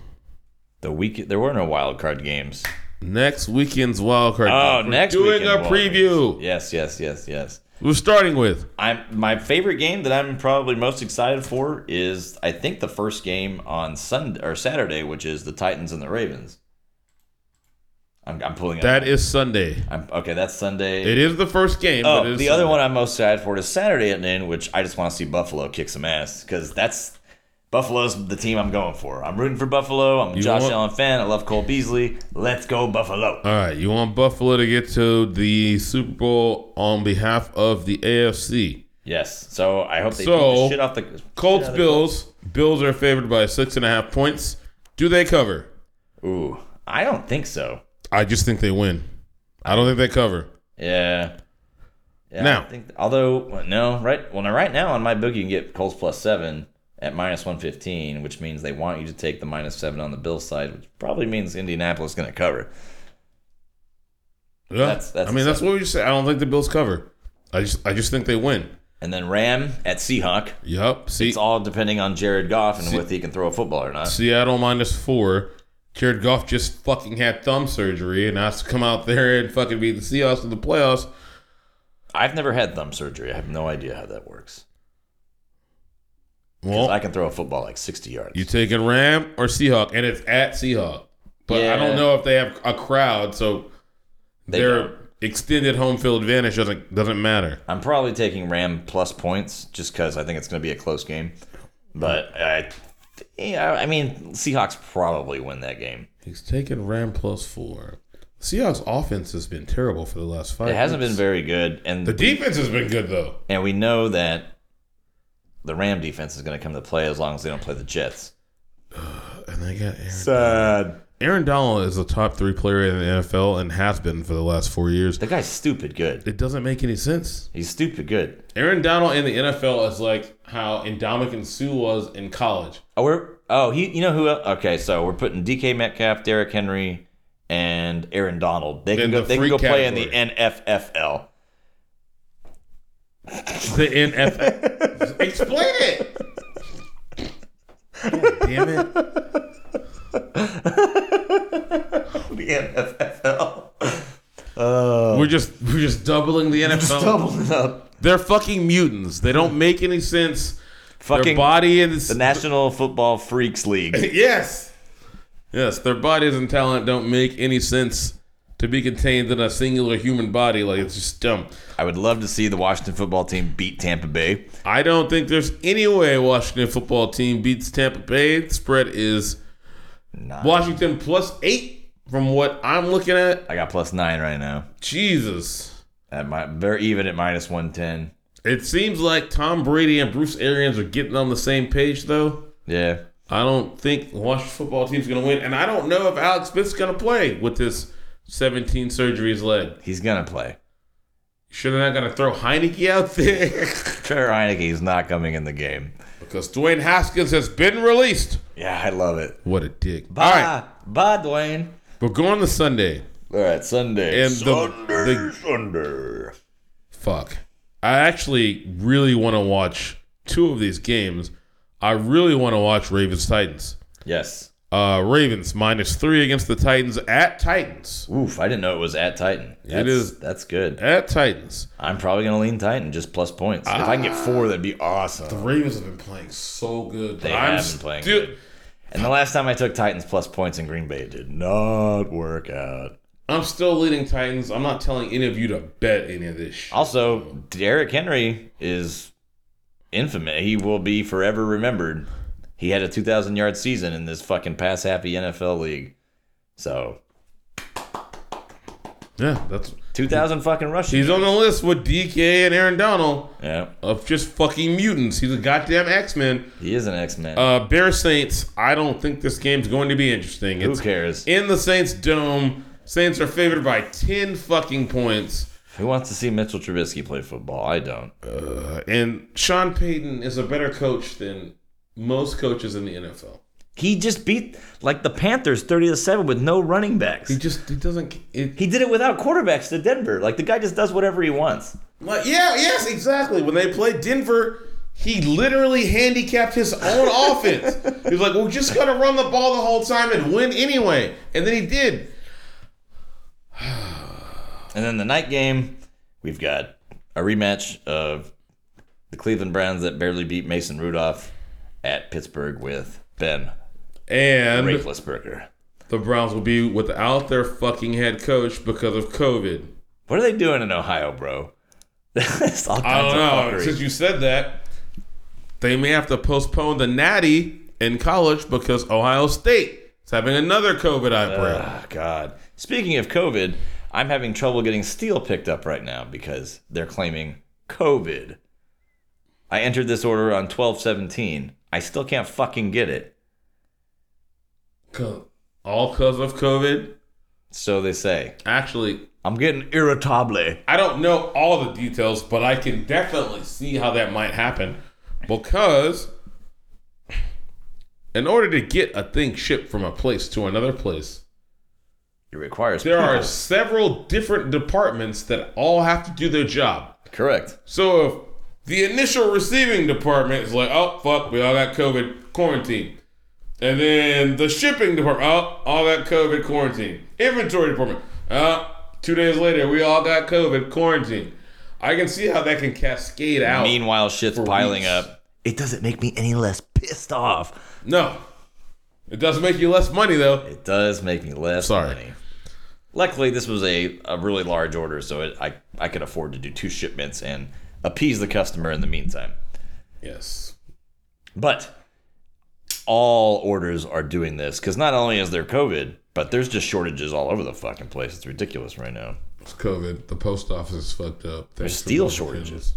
the week there were no wild card games. Next weekend's wildcard. Oh, games. We're next doing a wild preview. Yes, yes, yes, yes. We're starting with I'm my favorite game that I'm probably most excited for is I think the first game on Sunday or Saturday, which is the Titans and the Ravens. I'm, I'm pulling that is Sunday. I'm, okay, that's Sunday. It is the first game. but oh, it Oh, the other one I'm most excited for is Saturday at noon, which I just want to see Buffalo kick some ass because that's Buffalo's the team I'm going for. I'm rooting for Buffalo. I'm a You Josh want- Allen fan. I love Cole Beasley. Let's go Buffalo. All right, you want Buffalo to get to the Super Bowl on behalf of the AFC. Yes. So I hope they So, beat the shit off the Colts shit out of Bills. Bills are favored by six and a half points. Do they cover? the- Ooh, I don't think so. I just think they win. I don't think they cover. Yeah. Yeah, Now- I think, although no, right. Well, now right now on my book you can get Colts plus seven at minus one fifteen, which means they want you to take the minus seven on the Bills side, which probably means Indianapolis is going to cover. Yeah, That's- that's I mean, that's what we just said. I don't think the Bills cover. I just, I just think they win. And then Ram at Seahawk. Yup. See, It's all depending on Jared Goff and whether he can throw a football or not. Seattle minus four. Jared Goff just fucking had thumb surgery and has to come out there and fucking beat the Seahawks in the playoffs. I've never had thumb surgery. I have no idea how that works. Well, I can throw a football like 60 yards. you taking Ram or Seahawk, and it's at Seahawk. But I don't know if they have a crowd, so They their don't. extended home field advantage doesn't doesn't matter. I'm probably taking Ram plus points just because I think it's going to be a close game. But I, yeah, I mean, Seahawks probably win that game. He's taking Ram plus four. Seahawks offense has been terrible for the last five. It hasn't been very good, and The defense has been good though. and we know that the Ram defense is going to come to play as long as they don't play the Jets. (sighs) And they got Aaron. Sad. Aaron Donald is a top three player in the NFL and has been for the last four years. The guy's stupid good. It doesn't make any sense. He's stupid good. Aaron Donald in the NFL is like how Ndamukong Suh was in college. Oh, we're oh he you know who? el- Okay, so we're putting DK Metcalf, Derrick Henry, and Aaron Donald. They can In go. the They can go play in the category. NFFL. The NFL. Explain it. God damn it. The NFFL. Uh, we're just we're just doubling the NFL. Doubling up. They're fucking mutants. They don't make any sense. Their Fucking body is the National Football Freaks League. (laughs) yes, yes. Their bodies and talent don't make any sense to be contained in a singular human body. Like it's just dumb. I would love to see the Washington football team beat Tampa Bay. I don't think there's any way Washington football team beats Tampa Bay. The spread is Nah. Washington plus eight from what I'm looking at. I got plus nine right now. Jesus. At my very even at minus one ten. It seems like Tom Brady and Bruce Arians are getting on the same page, though. Yeah. I don't think the Washington football team's going to win. And I don't know if Alex Smith's going to play with this 17 surgeries led. He's gonna play. Sure, they're not going to throw Heinicke out there (laughs) Trevor Heinicke is not coming in the game. because Dwayne Haskins has been released. Yeah, I love it. What a dick. Bye. All right, Bye, Dwayne. we're going to Sunday. All right, Sunday. And the- the- Sunday. Fuck. I actually really want to watch two of these games. I really want to watch Ravens Titans. Yes. Uh, Ravens minus three against the Titans at Titans. Oof, I didn't know it was at Titan. That's, is. That's good. At Titans. I'm probably gonna lean Titan just plus points. if I can get four, that'd be awesome. The Ravens have been playing so good. They I'm have been playing still- good. And the last time I took Titans plus points in Green Bay, it did not work out. I'm still leading Titans. I'm not telling any of you to bet any of this shit. Also, Derrick Henry is infamous. He will be forever remembered. He had a 2,000 yard season in this fucking pass happy NFL league. So, Yeah, that's 2,000 fucking rushing. he's on the list with DK and Aaron Donald Yeah, of just fucking mutants. He's a goddamn X Men. he is an X Man. Uh, Bear Saints. I don't think this game's going to be interesting. Who It's cares? in the Saints dome. Saints are favored by ten fucking points. Who wants to see Mitchell Trubisky play football? I don't. Uh, and Sean Payton is a better coach than most coaches in the NFL. He just beat like the Panthers 30 to 7 with no running backs. He just he doesn't. It, He did it without quarterbacks to Denver. Like the guy just does whatever he wants. Like, yeah, yes, exactly. When they played Denver, he literally handicapped his own (laughs) offense. He was like, "We're just gonna run the ball the whole time and win anyway," and then he did. And then the night game, we've got a rematch of the Cleveland Browns that barely beat Mason Rudolph at Pittsburgh with Ben And Roethlisberger. the Browns will be without their fucking head coach because of COVID. What are they doing in Ohio, bro? (laughs) It's all I don't know. fuckery. Since you said that, they may have to postpone the Natty in college because Ohio State is having another COVID outbreak. Oh, God. Speaking of COVID, I'm having trouble getting steel picked up right now because they're claiming COVID. I entered this order on 1217. I still can't fucking get it. all because of COVID. So they say. Actually, I'm getting irritable. I don't know all the details, but I can definitely see how that might happen because in order to get a thing shipped from a place to another place, It requires there are several different departments that all have to do their job. Correct. So if the initial receiving department is like, oh, fuck, we all got COVID, quarantine. And then the shipping department, oh, all got COVID, quarantine. Inventory department, oh, two days later, we all got COVID, quarantine. I can see how that can cascade out. Meanwhile, shit's piling weeks. up. It doesn't make me any less pissed off. no. It does make you less money, though. It does make me less Sorry. money. Luckily, this was a, a really large order, so it, I, I could afford to do two shipments and appease the customer in the meantime. Yes. But all orders are doing this because not only is there COVID, but there's just shortages all over the fucking place. It's ridiculous right now. It's COVID. The post office is fucked up. There's Thanks to steel shortages.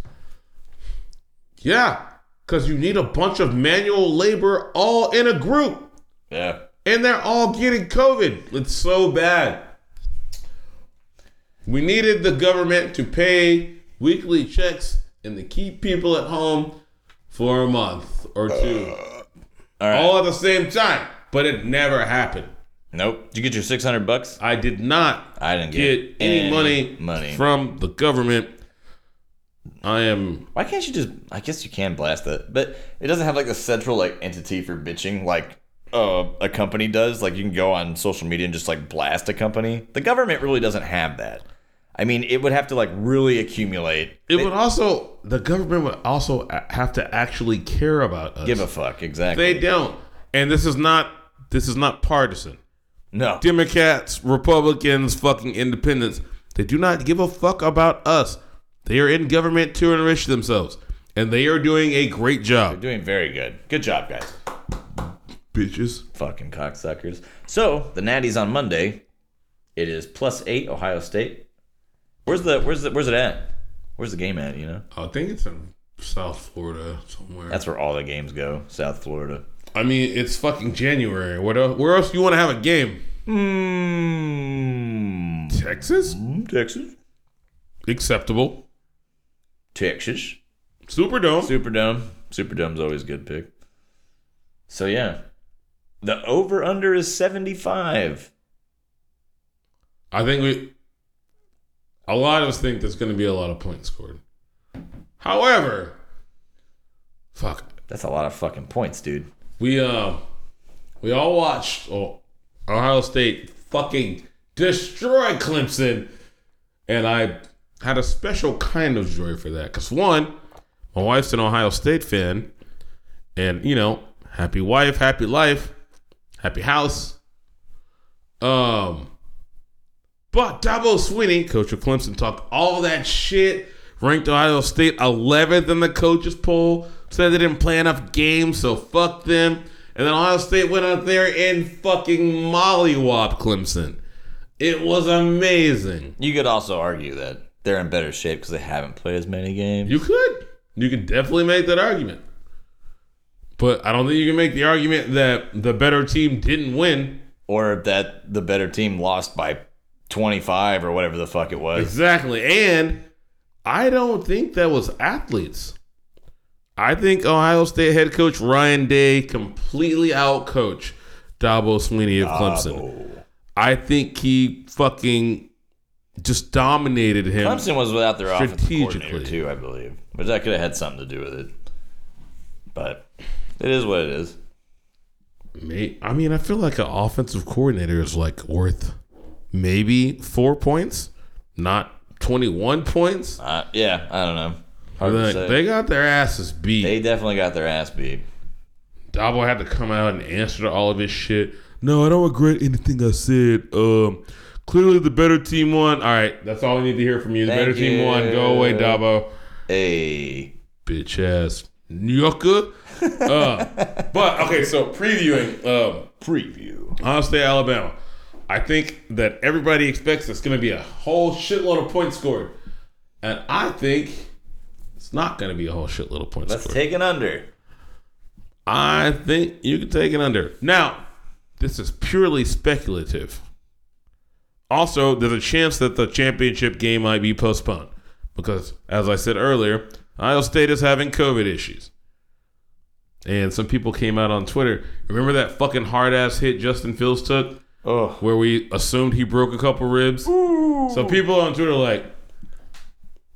Yeah, because you need a bunch of manual labor all in a group. Yeah. and they're all getting COVID. It's so bad. We needed the government to pay weekly checks and to keep people at home for a month or two, All right. all at the same time. But it never happened. nope. Did you get your six hundred bucks? I did not I didn't get get, any money, Money. from the government. I am Why can't you just? I guess you can blast it, but it doesn't have like a central like entity for bitching like uh, a company does. Like you can go on social media and just like blast a company. The government really doesn't have that. I mean, it would have to like really accumulate. It would also the government would also have to actually care about us. Give a fuck, exactly. they don't, and this is not this is not partisan. no. Democrats, Republicans, fucking independents, they do not give a fuck about us. They are in government to enrich themselves, and they are doing a great job, They're Doing very good. Good job, guys. bitches. Fucking cocksuckers. So the Natties on Monday. It is plus eight Ohio State. Where's the where's the where's it at? Where's the game at? You know, I think it's in South Florida somewhere. that's where all the games go. South Florida. I mean, it's fucking January. What else, where else you want to have a game? Hmm. Texas, Texas. acceptable. Texas. Superdome. Superdome. Superdome's always a good pick. So yeah. The over under is 75. I think we. A lot of us think there's going to be a lot of points scored. However, fuck, That's a lot of fucking points, dude. we uh, we all watched oh, Ohio State fucking destroy Clemson, and I had a special kind of joy for that. Cause one, my wife's an Ohio State fan, and you know, happy wife, happy life, happy house. Um. But Dabo Swinney, coach of Clemson, talked all that shit, ranked Ohio State 11th in the coaches poll, said they didn't play enough games, so fuck them. And then Ohio State went out there and fucking mollywop Clemson. It was amazing. You could also argue that they're in better shape because they haven't played as many games. You could. You could definitely make that argument. But I don't think you can make the argument that the better team didn't win. or that the better team lost by 25 or whatever the fuck it was. Exactly. And I don't think that was athletes. I think Ohio State head coach Ryan Day completely outcoached Dabo Swinney of Clemson. I think he fucking just dominated him. Clemson was without their offensive coordinator too, I believe, but that could have had something to do with it. But it is what it is. May- I mean, I feel like an offensive coordinator is like worth maybe four points, not 21 points. Uh, yeah, I don't know. Like, they got their asses beat. They definitely got their ass beat. Dabo had to come out and answer to all of his shit. No, I don't regret anything I said. Um, clearly the better team won. All right, that's all we need to hear from you. The Thank better team won. Go away. Dabo. Hey, Bitch ass yucca. (laughs) uh, but okay, so previewing um, preview. Ohio State, Alabama. I think that everybody expects it's going to be a whole shitload of points scored, and I think it's not going to be a whole shitload of points scored. Let's scored. take an under. I think you can take it under. Now, this is purely speculative. Also, there's a chance that the championship game might be postponed because, as I said earlier, Ohio State is having COVID issues. And some people came out on Twitter. Remember that fucking hard ass hit Justin Fields took Oh, where we assumed he broke a couple ribs? So people on Twitter are like,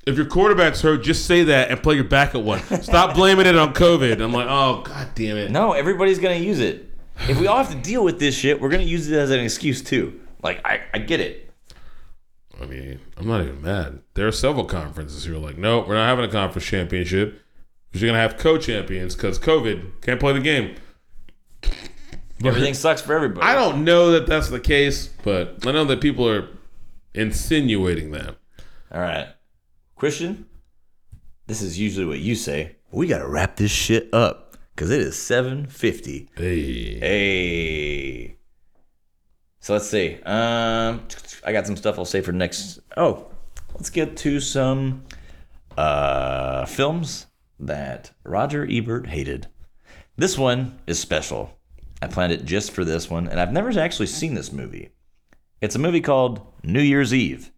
if your quarterback's hurt, just say that and play your backup one. Stop (laughs) blaming it on COVID. I'm like, oh god damn it. no, everybody's gonna use it. If we all have to deal with this shit, we're gonna use it as an excuse too. Like I, I get it. I mean, I'm not even mad. There are several conferences who are like, no, we're not having a conference championship. We're just gonna have co-champions because COVID can't play the game. But Everything sucks for everybody. I don't know that that's the case, but I know that people are insinuating that. All right, Christian. This is usually what you say. We gotta wrap this shit up because it is seven fifty. Hey, Hey. So let's see. Um, I got some stuff I'll say for next. Oh, let's get to some uh, films that Roger Ebert hated. This one is special. I planned it just for this one, and I've never actually seen this movie. It's a movie called New Year's Eve.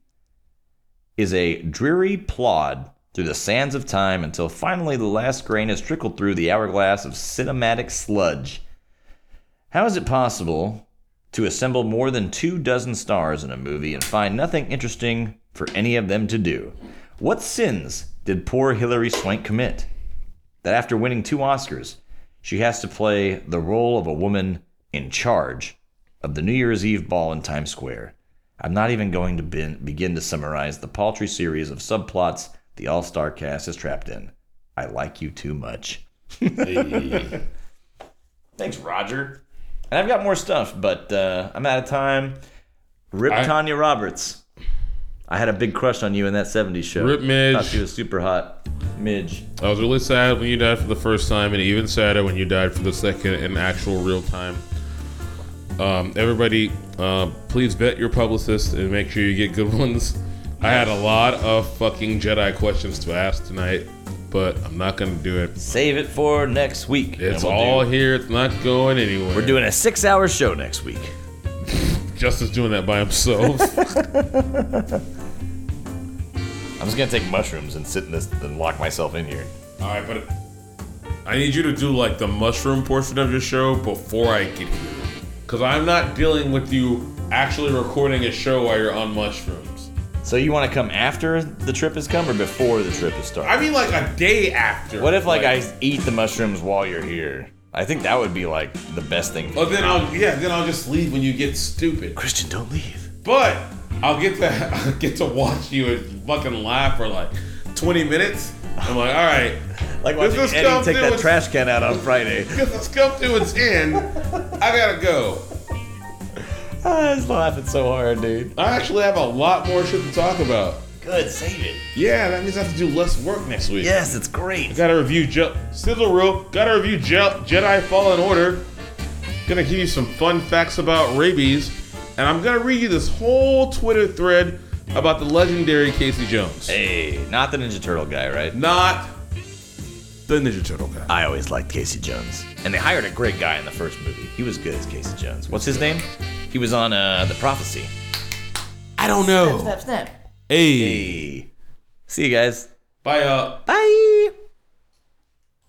Is a dreary plod through the sands of time until finally the last grain has trickled through the hourglass of cinematic sludge. How is it possible to assemble more than two dozen stars in a movie and find nothing interesting for any of them to do? What sins did poor Hilary Swank commit? That after winning two Oscars, she has to play the role of a woman in charge of the New Year's Eve ball in Times Square. I'm not even going to bin- begin to summarize the paltry series of subplots the all star cast is trapped in. I like you too much. (laughs) Thanks, Roger. And I've got more stuff, but uh, I'm out of time. Rip I- Tanya Roberts. I had a big crush on you in that 70s show. Rip Midge. Thought she was super hot. Midge. I was really sad when you died for the first time, and even sadder when you died for the second in actual real time. Um, everybody, uh, please vet your publicist and make sure you get good (laughs) ones. I had a lot of fucking Jedi questions to ask tonight, but I'm not gonna do it. Save it for next week. It's we'll all do- here. It's not going anywhere. we're doing a six hour show next week. Justice is doing that by himself. (laughs) I'm just gonna take mushrooms and sit in this and lock myself in here. all right, but I need you to do like the mushroom portion of your show before I get here, because I'm not dealing with you actually recording a show while you're on mushrooms. So you want to come after the trip has come or before the trip has started? I mean, like a day after. what if like, I eat the mushrooms while you're here? I think that would be like the best thing. Oh, then I'll yeah, then I'll just leave when you get stupid. Christian, don't leave. But I'll get to (laughs) I'll get to watch you and fucking laugh for like 20 minutes. I'm like, all right, (laughs) Like This watching has Eddie come take that its- trash can out on Friday. (laughs) because it's come to its end. I gotta go. I was laughing so hard, dude. I actually have a lot more shit to talk about. Good, save it. Yeah, that means I have to do less work next week. Yes, it's great. Gotta review Je- Sizzle Reel. Gotta review Je- Jedi Fallen Order. Gonna give you some fun facts about rabies, and I'm gonna read you this whole Twitter thread about the legendary Casey Jones. Hey, not the Ninja Turtle guy, right? Not the Ninja Turtle guy. I always liked Casey Jones. And they hired a great guy in the first movie. He was good as Casey Jones. What's his name? He was on uh, The Prophecy. I don't know. Snap, snap, snap. Hey. hey. See you guys. Bye. Bye.